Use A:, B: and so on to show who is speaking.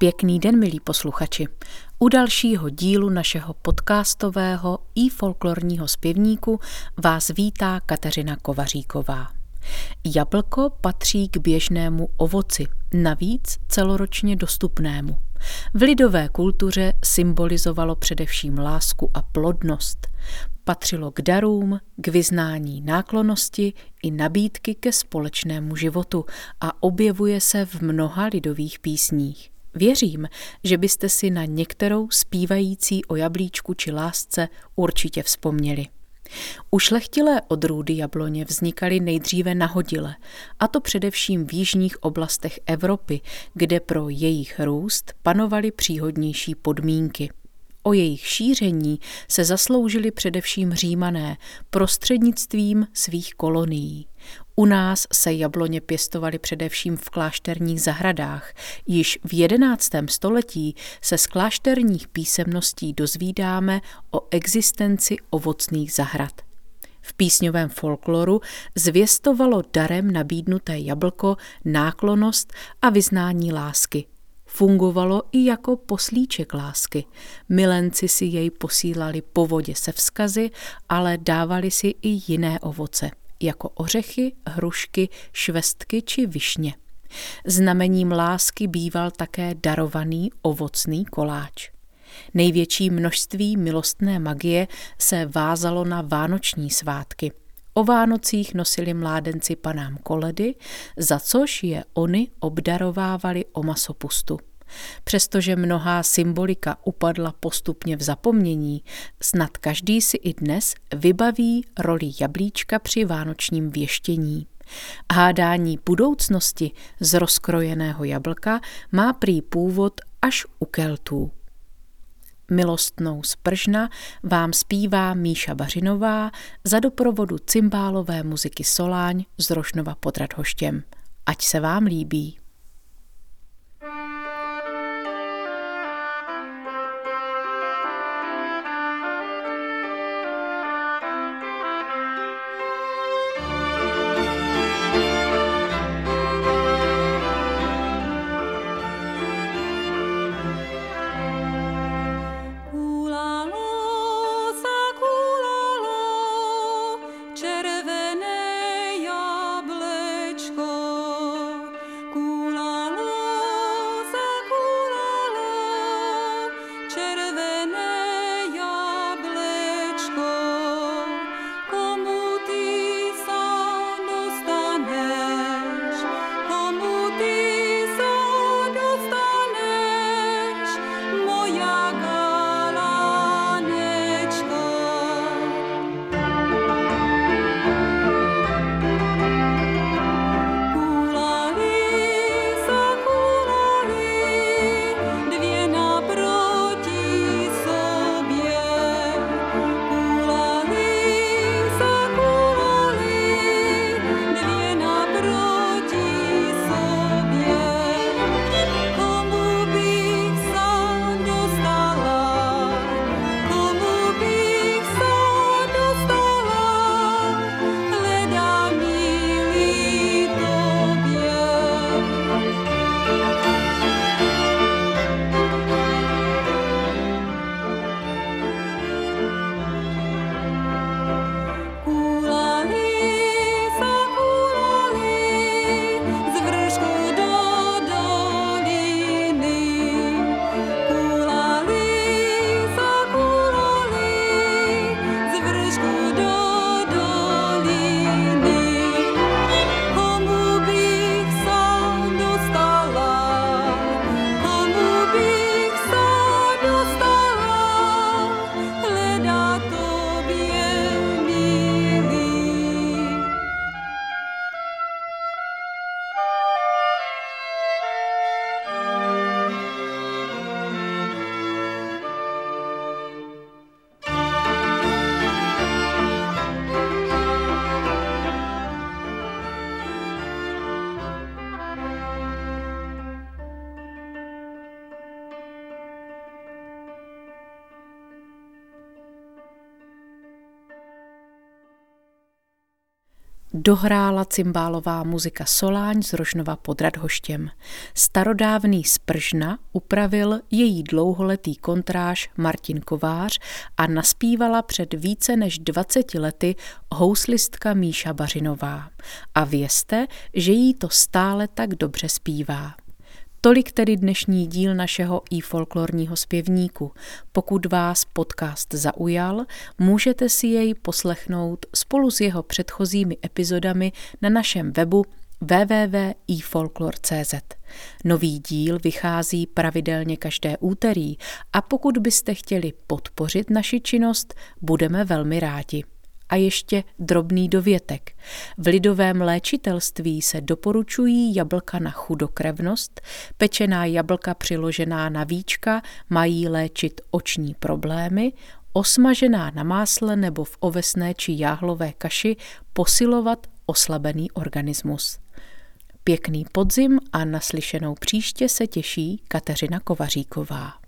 A: Pěkný den, milí posluchači. U dalšího dílu našeho podcastového i folklorního zpěvníku vás vítá Kateřina Kovaříková. Jablko patří k běžnému ovoci, navíc celoročně dostupnému. V lidové kultuře symbolizovalo především lásku a plodnost. Patřilo k darům, k vyznání náklonosti i nabídky ke společnému životu a objevuje se v mnoha lidových písních. Věřím, že byste si na některou zpívající o jablíčku či lásce určitě vzpomněli. Ušlechtilé odrůdy jabloně vznikaly nejdříve nahodile, a to především v jižních oblastech Evropy, kde pro jejich růst panovaly příhodnější podmínky. O jejich šíření se zasloužili především římané prostřednictvím svých kolonií. U nás se jabloně pěstovaly především v klášterních zahradách. Již v jedenáctém století se z klášterních písemností dozvídáme o existenci ovocných zahrad. V písňovém folkloru zvěstovalo darem nabídnuté jablko náklonost a vyznání lásky. Fungovalo i jako poslíček lásky. Milenci si jej posílali po vodě se vzkazy, ale dávali si i jiné ovoce jako ořechy, hrušky, švestky či višně. Znamením lásky býval také darovaný ovocný koláč. Největší množství milostné magie se vázalo na vánoční svátky. O Vánocích nosili mládenci panám koledy, za což je oni obdarovávali o masopustu. Přestože mnohá symbolika upadla postupně v zapomnění, snad každý si i dnes vybaví roli jablíčka při vánočním věštění. Hádání budoucnosti z rozkrojeného jablka má prý původ až u Keltů. Milostnou spržna vám zpívá Míša Bařinová za doprovodu cymbálové muziky Soláň z Rošnova pod Radhoštěm. Ať se vám líbí. Dohrála cymbálová muzika Soláň z Rožnova pod Radhoštěm. Starodávný Spržna upravil její dlouholetý kontráž Martin Kovář a naspívala před více než 20 lety houslistka Míša Bařinová. A vězte, že jí to stále tak dobře zpívá. Tolik tedy dnešní díl našeho i folklorního zpěvníku. Pokud vás podcast zaujal, můžete si jej poslechnout spolu s jeho předchozími epizodami na našem webu www.ifolklor.cz. Nový díl vychází pravidelně každé úterý a pokud byste chtěli podpořit naši činnost, budeme velmi rádi. A ještě drobný dovětek. V lidovém léčitelství se doporučují jablka na chudokrevnost, pečená jablka přiložená na víčka mají léčit oční problémy, osmažená na másle nebo v ovesné či jáhlové kaši posilovat oslabený organismus. Pěkný podzim a naslyšenou příště se těší Kateřina Kovaříková.